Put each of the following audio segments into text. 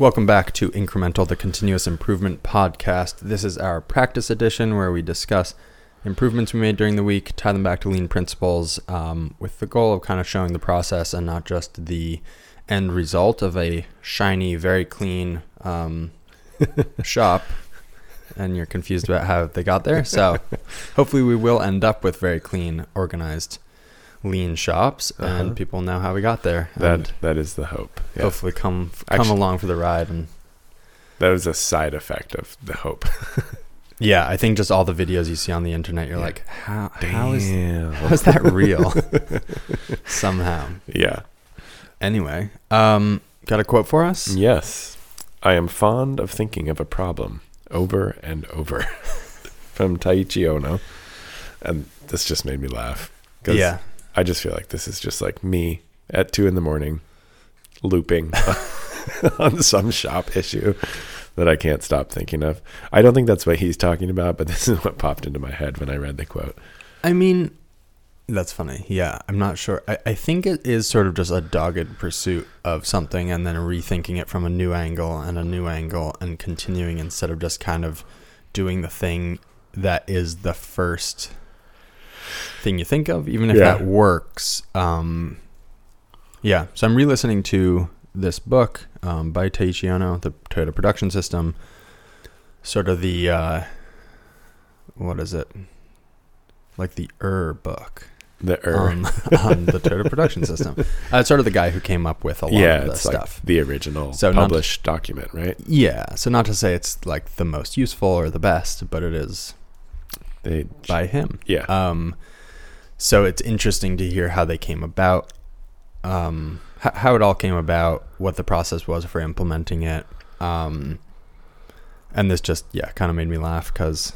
Welcome back to Incremental, the continuous improvement podcast. This is our practice edition where we discuss improvements we made during the week, tie them back to lean principles, um, with the goal of kind of showing the process and not just the end result of a shiny, very clean um, shop. And you're confused about how they got there. So hopefully, we will end up with very clean, organized, lean shops, Uh-huh. and people know how we got there. That that is the hope. Yeah. hopefully come come Actu- along for the ride and that was a side effect of the hope. Yeah, I think just all the videos you see on the internet, you're like, how how is Damn. how is that real? Somehow. yeah. Anyway, um, got a quote for us? Yes. I am fond of thinking of a problem over and over. From Taiichi Ohno. And this just made me laugh. Yeah, I just feel like this is just like me at two in the morning looping on some shop issue that I can't stop thinking of. I don't think that's what he's talking about, but this is what popped into my head when I read the quote. I mean, that's funny. Yeah, I'm not sure. I, I think it is sort of just a dogged pursuit of something and then rethinking it from a new angle and a new angle and continuing instead of just kind of doing the thing that is the first thing you think of, even if Yeah. that works. Um, yeah, so I'm re-listening to this book um, by Taiichi Ohno, the Toyota Production System. Sort of the uh, what is it? Like the Ur book The er. on, on the Toyota Production System. Uh, it's sort of the guy who came up with a lot yeah, of the it's stuff. like the original So published document, right? yeah, so not to say it's like the most useful or the best, but it is They, by him. yeah, Um, so it's interesting to hear how they came about, um, h- how it all came about, what the process was for implementing it. Um, and this just, yeah, kind of made me laugh because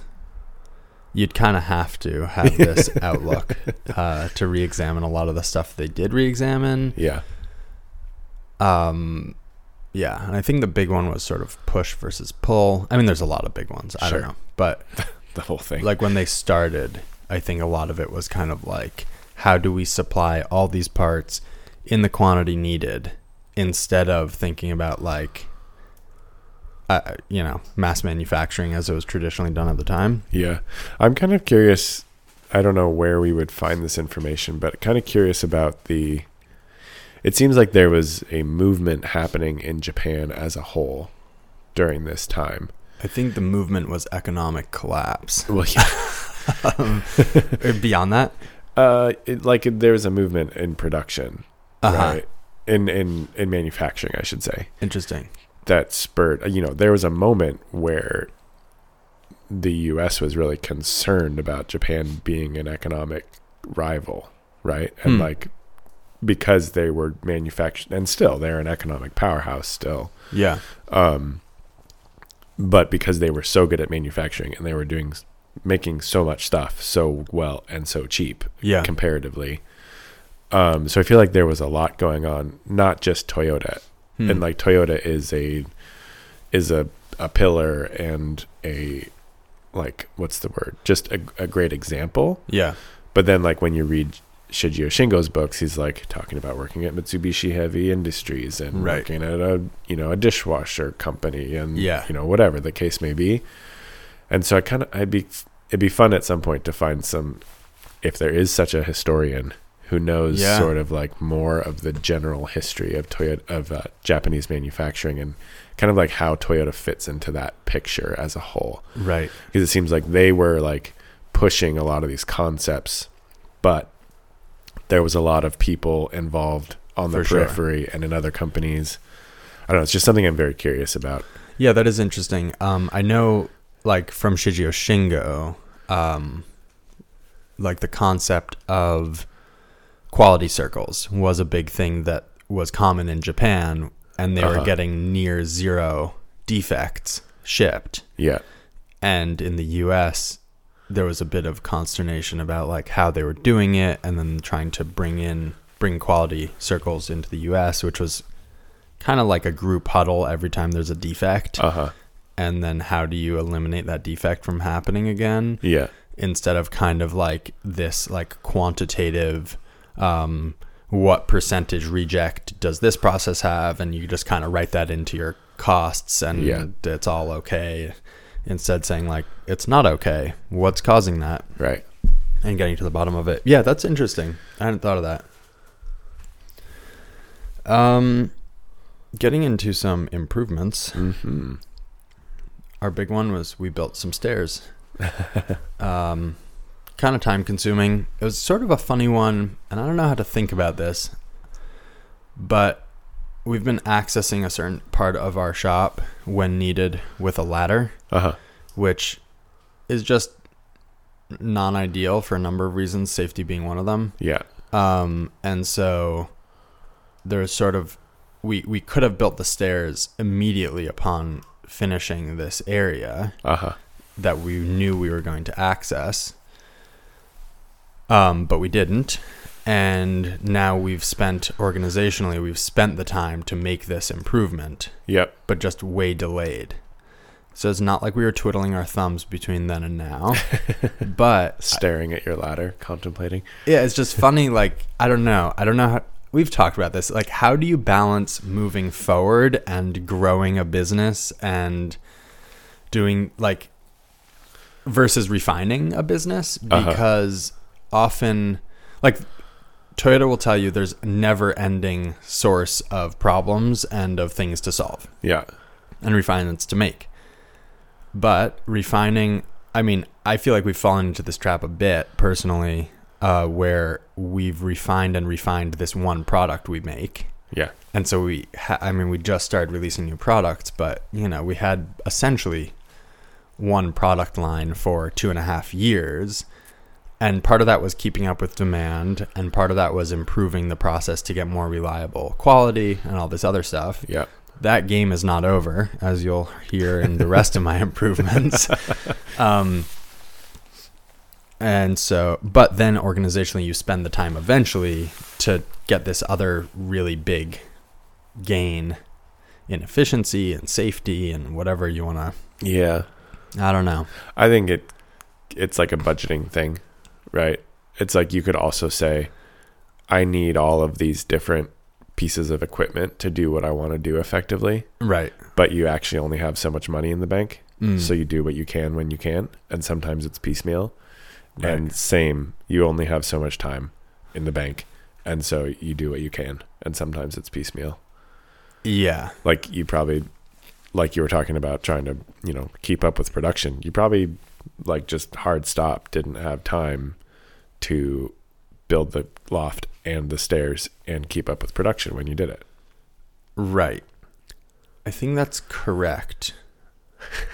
you'd kind of have to have this outlook uh, to re examine a lot of the stuff they did re examine. yeah, Um, yeah, and I think the big one was sort of push versus pull. I mean, there's a lot of big ones. I Sure. don't know. But the whole thing. like when they started, I think a lot of it was kind of like, how do we supply all these parts in the quantity needed instead of thinking about like, uh, you know, mass manufacturing as it was traditionally done at the time. yeah, I'm kind of curious. I don't know where we would find this information, but kind of curious about the. It seems like there was a movement happening in Japan as a whole during this time. I think the movement was economic collapse. Well, yeah, um, beyond that, uh, it, like there was a movement in production, uh-huh. right? In in in manufacturing, I should say. interesting. that spurred you know there was a moment where the US was really concerned about Japan being an economic rival right and Hmm. like because they were manufactured, and still they're an economic powerhouse still Yeah, um but because they were so good at manufacturing and they were doing making so much stuff so well and so cheap yeah, comparatively. Um so I feel like there was a lot going on not just Toyota. Hmm. and like Toyota is a is a a pillar and a like what's the word? Just a, a great example. Yeah, but then like when you read Shigeo Shingo's books he's like talking about working at Mitsubishi Heavy Industries and Right. working at a you know a dishwasher company and Yeah. you know whatever the case may be and so I kind of I'd be it'd be fun at some point to find some if there is such a historian who knows Yeah. sort of like more of the general history of Toyota of uh, Japanese manufacturing and kind of like how Toyota fits into that picture as a whole right. because it seems like they were like pushing a lot of these concepts but there was a lot of people involved on the For sure. periphery and in other companies I don't know it's just something I'm very curious about Yeah, that is interesting. Um, I know, like from Shigeo Shingo, um, like the concept of quality circles was a big thing that was common in Japan, and they were Uh-huh. getting near zero defects shipped. yeah And in the U.S., there was a bit of consternation about like how they were doing it, and then trying to bring in bring quality circles into the U.S., which was kind of like a group huddle every time there's a defect uh-huh and then how do you eliminate that defect from happening again yeah instead of kind of like this like quantitative um what percentage reject does this process have and you just kind of write that into your costs and Yeah. it's all okay. Instead, saying like it's not okay. What's causing that? Right. And getting to the bottom of it. Yeah, that's interesting. I hadn't thought of that. Um, getting into some improvements. hmm Our big one was we built some stairs. um, kind of time consuming. It was sort of a funny one, and I don't know how to think about this, but we've been accessing a certain part of our shop when needed with a ladder, Uh huh. which is just non ideal for a number of reasons, safety being one of them. Yeah. Um, and so there's sort of we we could have built the stairs immediately upon finishing this area Uh huh. that we knew we were going to access. Um, but we didn't. And now we've spent organizationally, we've spent the time to make this improvement, Yep. but just way delayed. So it's not like we were twiddling our thumbs between then and now. but Staring at your ladder, contemplating. yeah, it's just funny. Like, I don't know. I don't know how we've talked about this. Like, how do you balance moving forward and growing a business and doing like versus refining a business? Uh-huh. Because often, like, Toyota will tell you there's never ending source of problems and of things to solve Yeah. and refinements to make. But refining, I mean, I feel like we've fallen into this trap a bit personally, uh, where we've refined and refined this one product we make. Yeah. And so we, ha- I mean, we just started releasing new products, but you know, we had essentially one product line for two and a half years. And part of that was keeping up with demand, and part of that was improving the process to get more reliable quality and all this other stuff Yeah. that game is not over, as you'll hear in the rest of my improvements. Um, and so, but then organizationally, you spend the time eventually to get this other really big gain in efficiency and safety and whatever you want to. Yeah. I don't know. I think it it's like a budgeting thing, right? It's like you could also say, I need all of these different pieces of equipment to do what I want to do effectively, Right. but you actually only have so much money in the bank. Mm. So you do what you can when you can, and sometimes it's piecemeal. Right. And same, you only have so much time in the bank, and so you do what you can, and sometimes it's piecemeal. yeah. Like you probably, like you were talking about trying to, you know, keep up with production. You probably, like, just hard stop, didn't have time to build the loft and the stairs and keep up with production when you did it. Right. I think that's correct.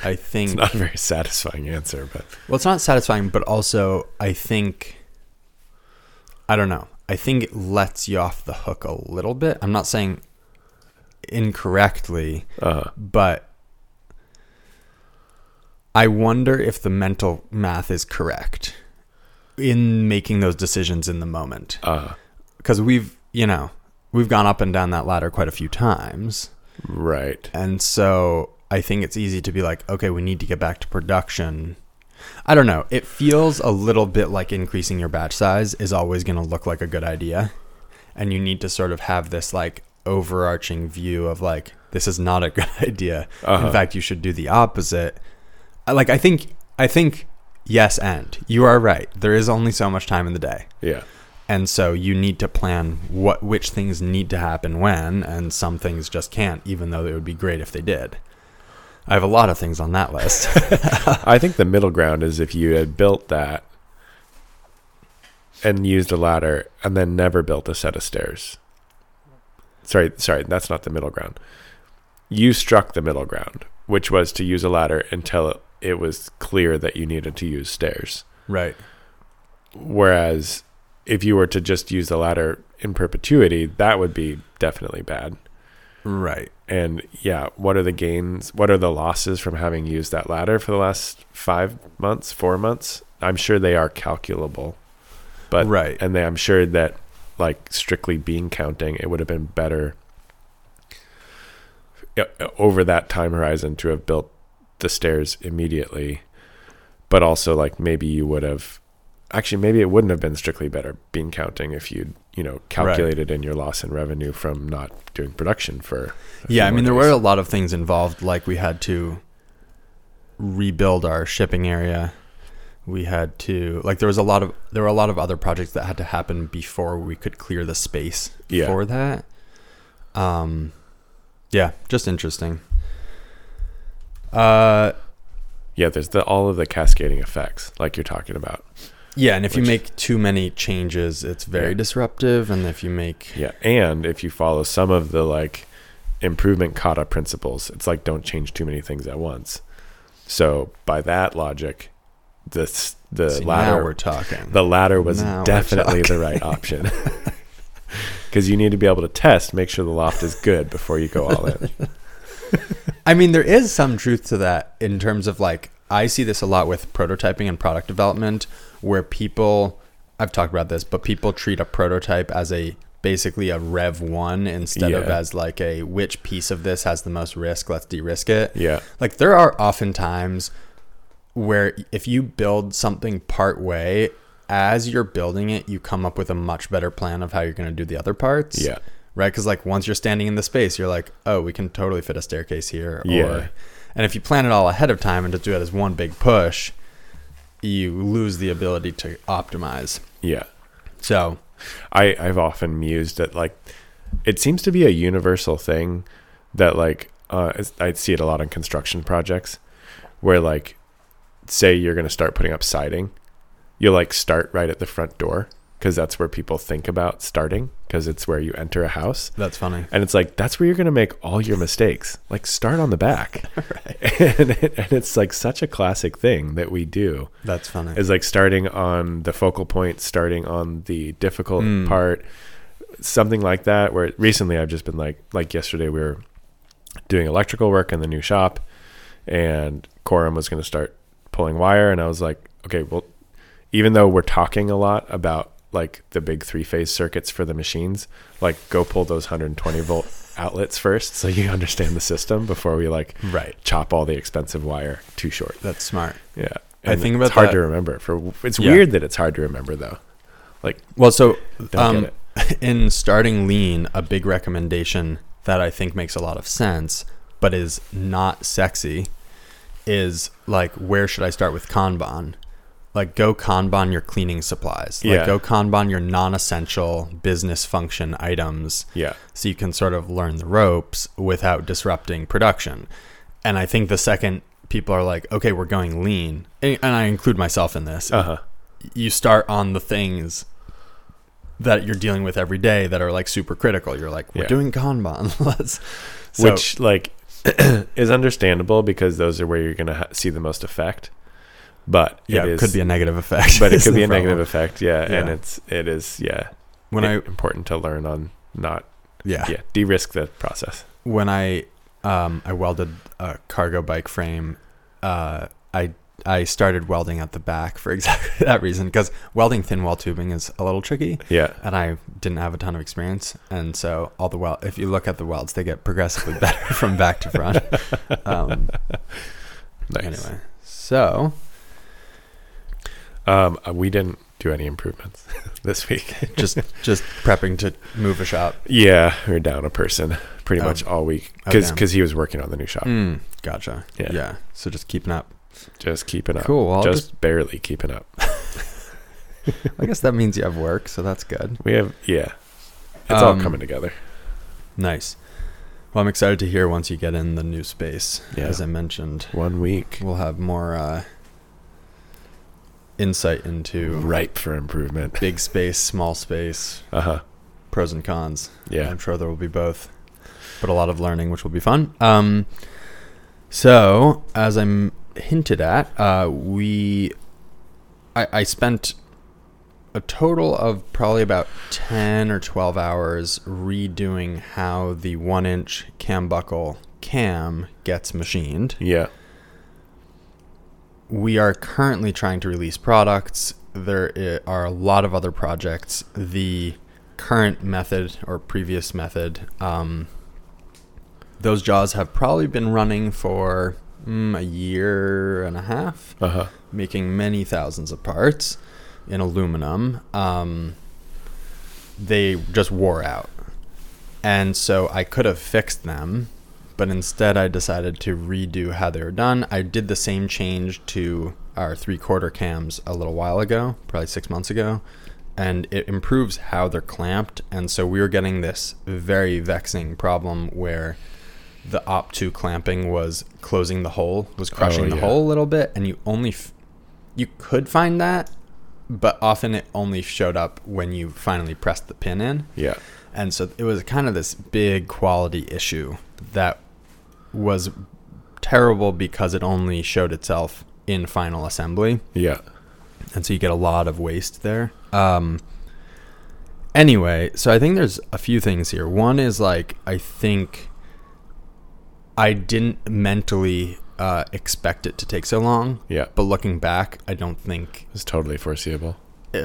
I think It's not a very satisfying answer, but Well, it's not satisfying, but also I think I don't know. I think it lets you off the hook a little bit. I'm not saying incorrectly, uh, but I wonder if the mental math is correct in making those decisions in the moment. uh, Because we've, you know, we've gone up and down that ladder quite a few times. right. And so I think it's easy to be like, okay, we need to get back to production. I don't know. It feels a little bit like increasing your batch size is always going to look like a good idea. And you need to sort of have this like overarching view of like, this is not a good idea. Uh-huh. In fact, you should do the opposite. Like, I think, I think, yes, and you are right. There is only so much time in the day Yeah. and so you need to plan what which things need to happen when and some things just can't even though it would be great if they did i have a lot of things on that list I think the middle ground is if you had built that and used a ladder and then never built a set of stairs. Sorry, sorry, that's not the middle ground. You struck the middle ground, which was to use a ladder until it was clear that you needed to use stairs. right Whereas if you were to just use the ladder in perpetuity, that would be definitely bad. right And yeah, what are the gains? What are the losses from having used that ladder for the last five months, four months? I'm sure they are calculable, but Right. and they, I'm sure that like strictly bean counting, it would have been better uh, over that time horizon to have built the stairs immediately, but also like maybe you would have actually maybe it wouldn't have been strictly better bean counting if you'd you know calculated in your loss in revenue from not doing production for. Yeah, I mean there were a lot of things involved. Like we had to rebuild our shipping area. We had to like there was a lot of there were a lot of other projects that had to happen before we could clear the space Yeah. for that. Um, yeah, just interesting. Uh, yeah. There's the all of the cascading effects like you're talking about. yeah, and if you make too many changes, it's very Yeah. disruptive. And if you make Yeah, and if you follow some of the like improvement kata principles, it's like don't change too many things at once. So by that logic, this the see, latter we're talking. the latter was Now definitely the right option. Because you need to be able to test, make sure the loft is good before you go all in. I mean, there is some truth to that in terms of like, I see this a lot with prototyping and product development where people, I've talked about this, but people treat a prototype as a basically a rev one instead of as like a which piece of this has the most risk, let's de risk it. Yeah, Like, there are often times where if you build something part way, as you're building it, you come up with a much better plan of how you're going to do the other parts. Yeah, right? Because like once you're standing in the space, you're like, oh, we can totally fit a staircase here. Yeah. Or, and if you plan it all ahead of time and just do it as one big push, you lose the ability to optimize. yeah. So I I've often mused at like it seems to be a universal thing that like uh, I see it a lot on construction projects where like say you're going to start putting up siding, you'll like start right at the front door because that's where people think about starting because it's where you enter a house. that's funny. And it's like that's where you're going to make all your mistakes. Like start on the back. and, it, and it's like such a classic thing that we do That's funny. is like starting on the focal point, starting on the difficult Mm. part, something like that. Where recently I've just been like, like yesterday we were doing electrical work in the new shop, and Corum was going to start pulling wire, and I was like, okay, well, even though we're talking a lot about like the big three phase circuits for the machines, like go pull those 120 volt outlets first, so you understand the system before we like right. chop all the expensive wire too short. That's smart. Yeah. I And think it's about hard that- to remember. For it's Yeah. weird that it's hard to remember though. Like Well, so um, in starting lean, a big recommendation that I think makes a lot of sense, but is not sexy, is like where should I start with Kanban? Like go Kanban your cleaning supplies. Like Yeah. go Kanban your non-essential business function items, Yeah. so you can sort of learn the ropes without disrupting production. And I think the second people are like, okay, we're going lean, and and I include myself in this Uh huh. you start on the things that you're dealing with every day that are like super critical. You're like, we're Yeah. doing Kanban. Let's so, Which like is understandable because those are where you're gonna ha- see the most effect. But yeah, it it is, could be a negative effect. but it could be a problem. negative effect. Yeah, and it's it is yeah. When I important to learn on not yeah, yeah de-risk the process. when I um I welded a cargo bike frame, uh I I started welding at the back for exactly that reason because welding thin wall tubing is a little tricky. Yeah. and I didn't have a ton of experience, and so all the weld. If you look at the welds, they get progressively better from back to front. Um, Nice. Anyway, so Um, uh, we didn't do any improvements this week. just just prepping to move a shop. yeah, we are down a person pretty Oh. much all week Oh, because damn. he was working on the new shop. Mm, gotcha. Yeah. Yeah. So just keeping up. Just keeping up. Cool. Well, I'll just, barely keeping up. I guess that means you have work, so that's good. We have yeah. It's all Um, coming together. Nice. Well, I'm excited to hear once you get in the new space. Yeah. As I mentioned, One week. we'll have more uh, insight into Ripe for improvement. big space, small space, Uh huh. pros and cons. Yeah. I'm sure there will be both, but a lot of learning, which will be fun. Um, so as I'm hinted at, uh, we, I, I spent a total of probably about ten or twelve hours redoing how the one inch cam buckle cam gets machined. Yeah. We are currently trying to release products. There are a lot of other projects. The current method or previous method, um, those jaws have probably been running for mm, a year and a half, Uh huh. making many thousands of parts in aluminum. Um, they just wore out. And so I could have fixed them, but instead I decided to redo how they were done. I did the same change to our three quarter cams a little while ago, probably six months ago, and it improves how they're clamped. And so we were getting this very vexing problem where the op 2 clamping was closing the hole, was crushing Oh, the yeah. hole a little bit, and you only f- you could find that, but often it only showed up when you finally pressed the pin in. Yeah. And so it was kind of this big quality issue that was terrible because it only showed itself in final assembly. Yeah. And so you get a lot of waste there. Um, anyway, so I think there's a few things here. One is like, I think I didn't mentally uh, expect it to take so long. Yeah. But looking back, I don't think It's totally foreseeable.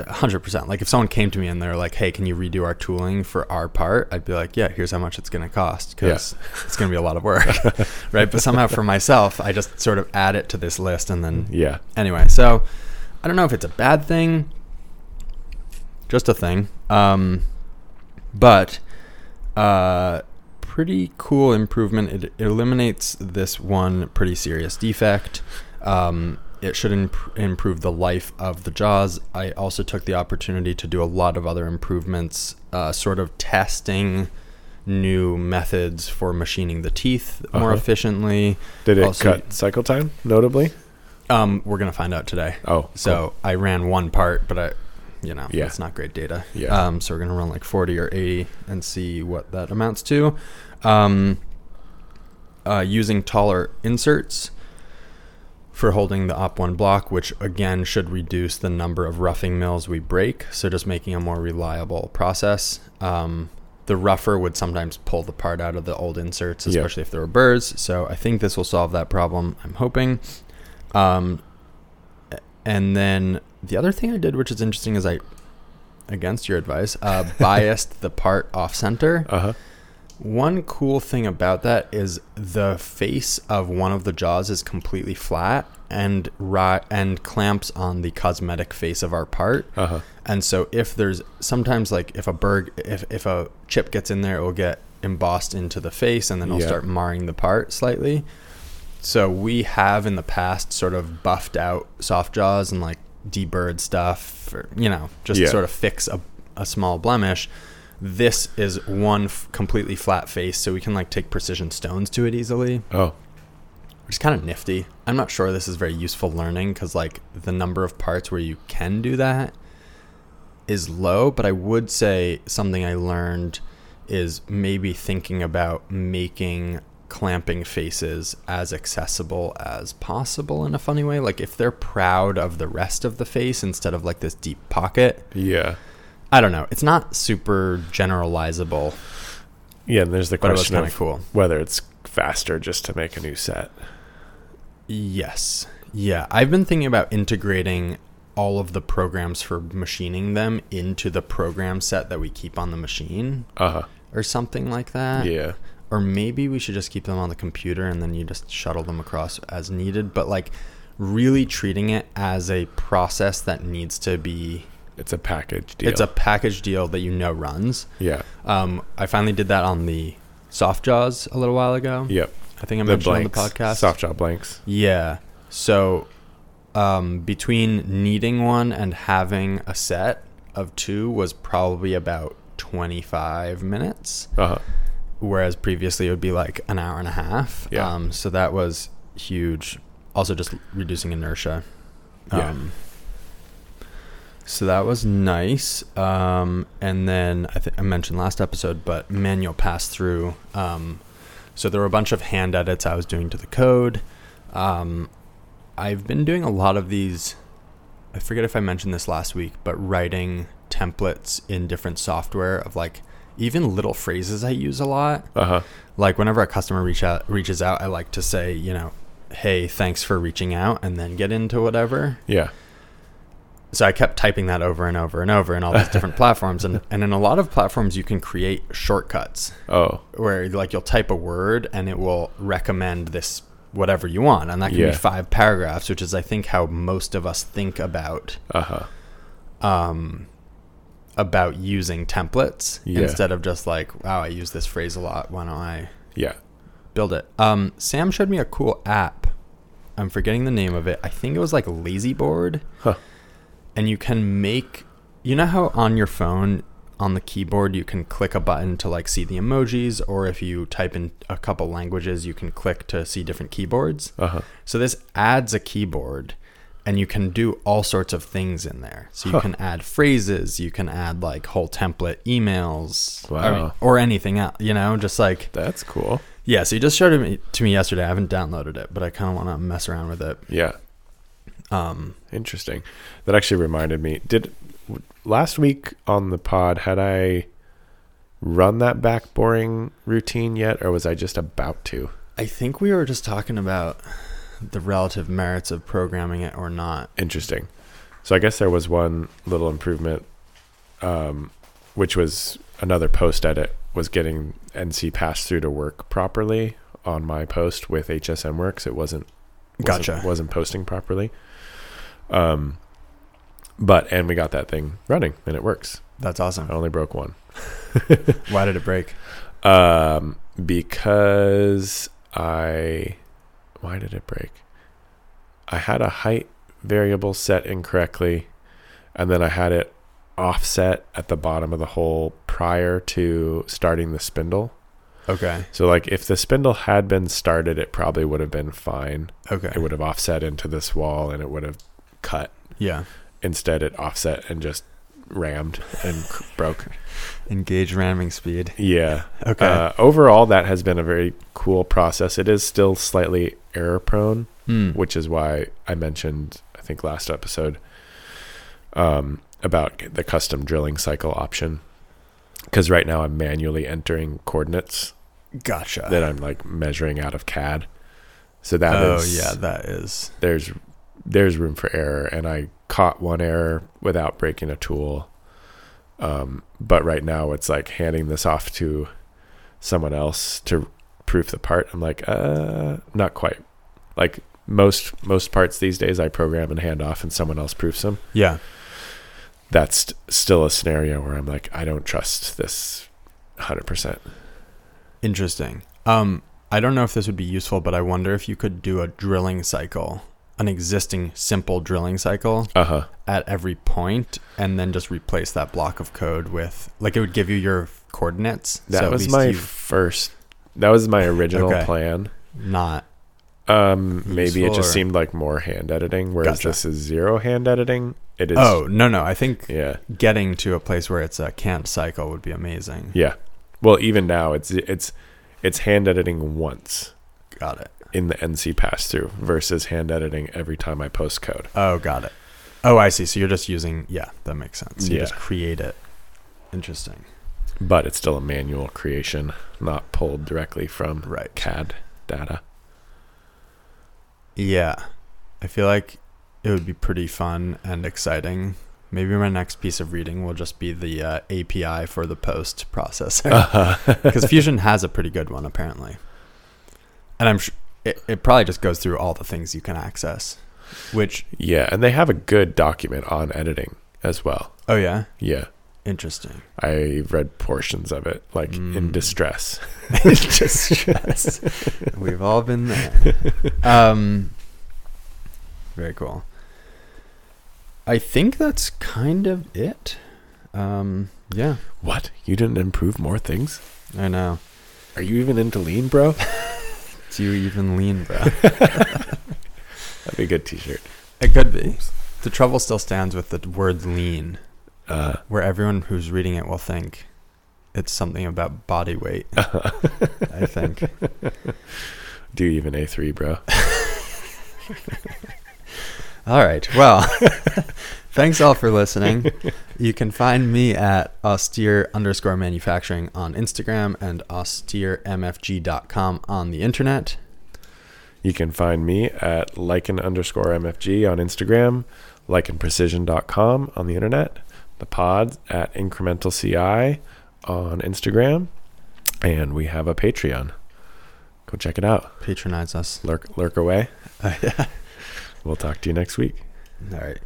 Hundred percent. Like if someone came to me and they're like, "Hey, can you redo our tooling for our part?" I'd be like, "Yeah, here's how much it's going to cost because it's going to be a lot of work, right?" But somehow for myself, I just sort of add it to this list and then Yeah. anyway. So I don't know if it's a bad thing, just a thing. Um, but uh, pretty cool improvement. It, it eliminates this one pretty serious defect. Um, it should imp- improve the life of the jaws. I also took the opportunity to do a lot of other improvements, uh, sort of testing new methods for machining the teeth more Uh-huh. efficiently. Did it Also- cut cycle time notably? Um, we're gonna find out today. Oh, So I ran one part, but I, you know, Yeah. it's not great data. Yeah. Um, so we're gonna run like 40 or 80 and see what that amounts to. Um, uh, using taller inserts for holding the op one block, which again should reduce the number of roughing mills we break. So just making a more reliable process. Um, the rougher would sometimes pull the part out of the old inserts, especially if there were burrs. So I think this will solve that problem. I'm hoping. Um, and then the other thing I did, which is interesting, is I, against your advice, uh, biased the part off center. Uh huh. One cool thing about that is the face of one of the jaws is completely flat and ri- and clamps on the cosmetic face of our part. Uh huh. And so if there's sometimes like if a berg if if a chip gets in there, it will get embossed into the face and then it'll Yeah. start marring the part slightly. So we have in the past sort of buffed out soft jaws and like deburred stuff, or, you know, just Yeah. sort of fix a, a small blemish. This is one f- completely flat face, so we can like take precision stones to it easily Oh, which is kind of nifty. I'm not sure this is very useful learning because like the number of parts where you can do that is low, but I would say something I learned is maybe thinking about making clamping faces as accessible as possible in a funny way. Like if they're proud of the rest of the face instead of like this deep pocket. yeah. I don't know. It's not super generalizable, Yeah, and there's the but it was question of of cool. whether it's faster just to make a new set. Yes. Yeah. I've been thinking about integrating all of the programs for machining them into the program set that we keep on the machine Uh huh. or something like that. Yeah. Or maybe we should just keep them on the computer and then you just shuttle them across as needed. But like really treating it as a process that needs to be It's a package deal. it's a package deal that you know runs. yeah. Um, I finally did that on the soft jaws a little while ago. Yep. I think I The mentioned blanks. on the podcast. Soft jaw blanks. Yeah. So, um, between needing one and having a set of two was probably about 25 minutes, Uh huh. whereas previously it would be like an hour and a half. Yeah. Um, so that was huge. Also, just reducing inertia. Yeah. Um, so that was nice. Um, and then I think I mentioned last episode, but manual pass through. Um, so there were a bunch of hand edits I was doing to the code. Um, I've been doing a lot of these. I forget if I mentioned this last week, but writing templates in different software of like even little phrases I use a lot. Uh huh. Like whenever a customer reach out reaches out, I like to say, you know, hey, thanks for reaching out, and then get into whatever. Yeah. So I kept typing that over and over and over in all these different platforms, and and in a lot of platforms you can create shortcuts Oh. where like you'll type a word and it will recommend this whatever you want, and that can Yeah. be five paragraphs, which is I think how most of us think about Uh huh. um, about using templates Yeah. instead of just like, wow, I use this phrase a lot. Why don't I Yeah. build it? Um, Sam showed me a cool app. I'm forgetting the name of it. I think it was like Lazy Board, Huh. And you can make. You know how on your phone on the keyboard you can click a button to like see the emojis, or if you type in a couple languages, you can click to see different keyboards. Uh huh. So this adds a keyboard and you can do all sorts of things in there. So you Huh. can add phrases, you can add like whole template emails Wow. or anything else, you know, just like That's cool. yeah, so you just showed it to me yesterday. I haven't downloaded it, but I kind of want to mess around with it. Yeah. Um Interesting. That actually reminded me. Did last week on the pod had I run that back boring routine yet, or was I just about to? I think we were just talking about the relative merits of programming it or not. Interesting. So I guess there was one little improvement, um, which was another post edit was getting NC pass through to work properly on my post with HSM Works. It wasn't wasn't, Gotcha. wasn't posting properly. Um, but and we got that thing running and it works. That's awesome. I only broke one. Why did it break? Um, because I, why did it break? I had a height variable set incorrectly, and then I had it offset at the bottom of the hole prior to starting the spindle. Okay. So, like, if the spindle had been started, it probably would have been fine. Okay. It would have offset into this wall and it would have cut. Yeah. Instead, it offset and just rammed and broke. Engage ramming speed. Yeah. Okay. Uh, overall, that has been a very cool process. It is still slightly error prone, Hmm. which is why I mentioned, I think last episode, um, about the custom drilling cycle option. Because right now I'm manually entering coordinates Gotcha. that I'm like measuring out of CAD. So that oh is yeah, that is. there's there's room for error, and I caught one error without breaking a tool. Um, but right now it's like handing this off to someone else to proof the part. I'm like, uh, not quite. Like most most parts these days, I program and hand off, and someone else proofs them. Yeah. That's st- still a scenario where I'm like, I don't trust this, hundred percent. Interesting. Um, I don't know if this would be useful, but I wonder if you could do a drilling cycle, an existing simple drilling cycle Uh huh. at every point, and then just replace that block of code with like it would give you your coordinates. That so was my you- first. That was my original Okay. plan. not. Um, maybe it just or- seemed like more hand editing, whereas Gotcha. this is zero hand editing. It is. Oh no no! I think yeah, getting to a place where it's a canned cycle would be amazing. yeah. Well, even now, it's it's it's hand editing once Got it. In the NC pass through versus hand editing every time I post code. Oh, got it. Oh, I see. So you're just using yeah, that makes sense. You Yeah. just create it. Interesting. But it's still a manual creation, not pulled directly from Right. CAD data. Yeah. I feel like it would be pretty fun and exciting. Maybe my next piece of reading will just be the uh, API for the post processor. Because Fusion has a pretty good one, apparently. And I'm sure it, it probably just goes through all the things you can access. Which, Yeah, and they have a good document on editing as well. oh, yeah. Yeah, Interesting. I read portions of it, like in Mm. distress. Distress. We've all been there. Um, very cool. I think that's kind of it. Um, yeah, What? You didn't improve more things? I know. Are you even into lean, bro? Do you even lean, bro? That'd be a good T-shirt. it could be. The trouble still stands with the word lean, Uh, where everyone who's reading it will think it's something about body weight. I think. do you even A three, bro? All right. Well, thanks all for listening. You can find me at austere underscore manufacturing on Instagram and austeremfg.com on the internet. You can find me at lichen underscore mfg on Instagram, lichenprecision.com on the internet, the pods at incremental ci on Instagram, and we have a Patreon. Go check it out. Patronize us. Lurk lurk away. Uh, yeah. We'll talk to you next week. All right.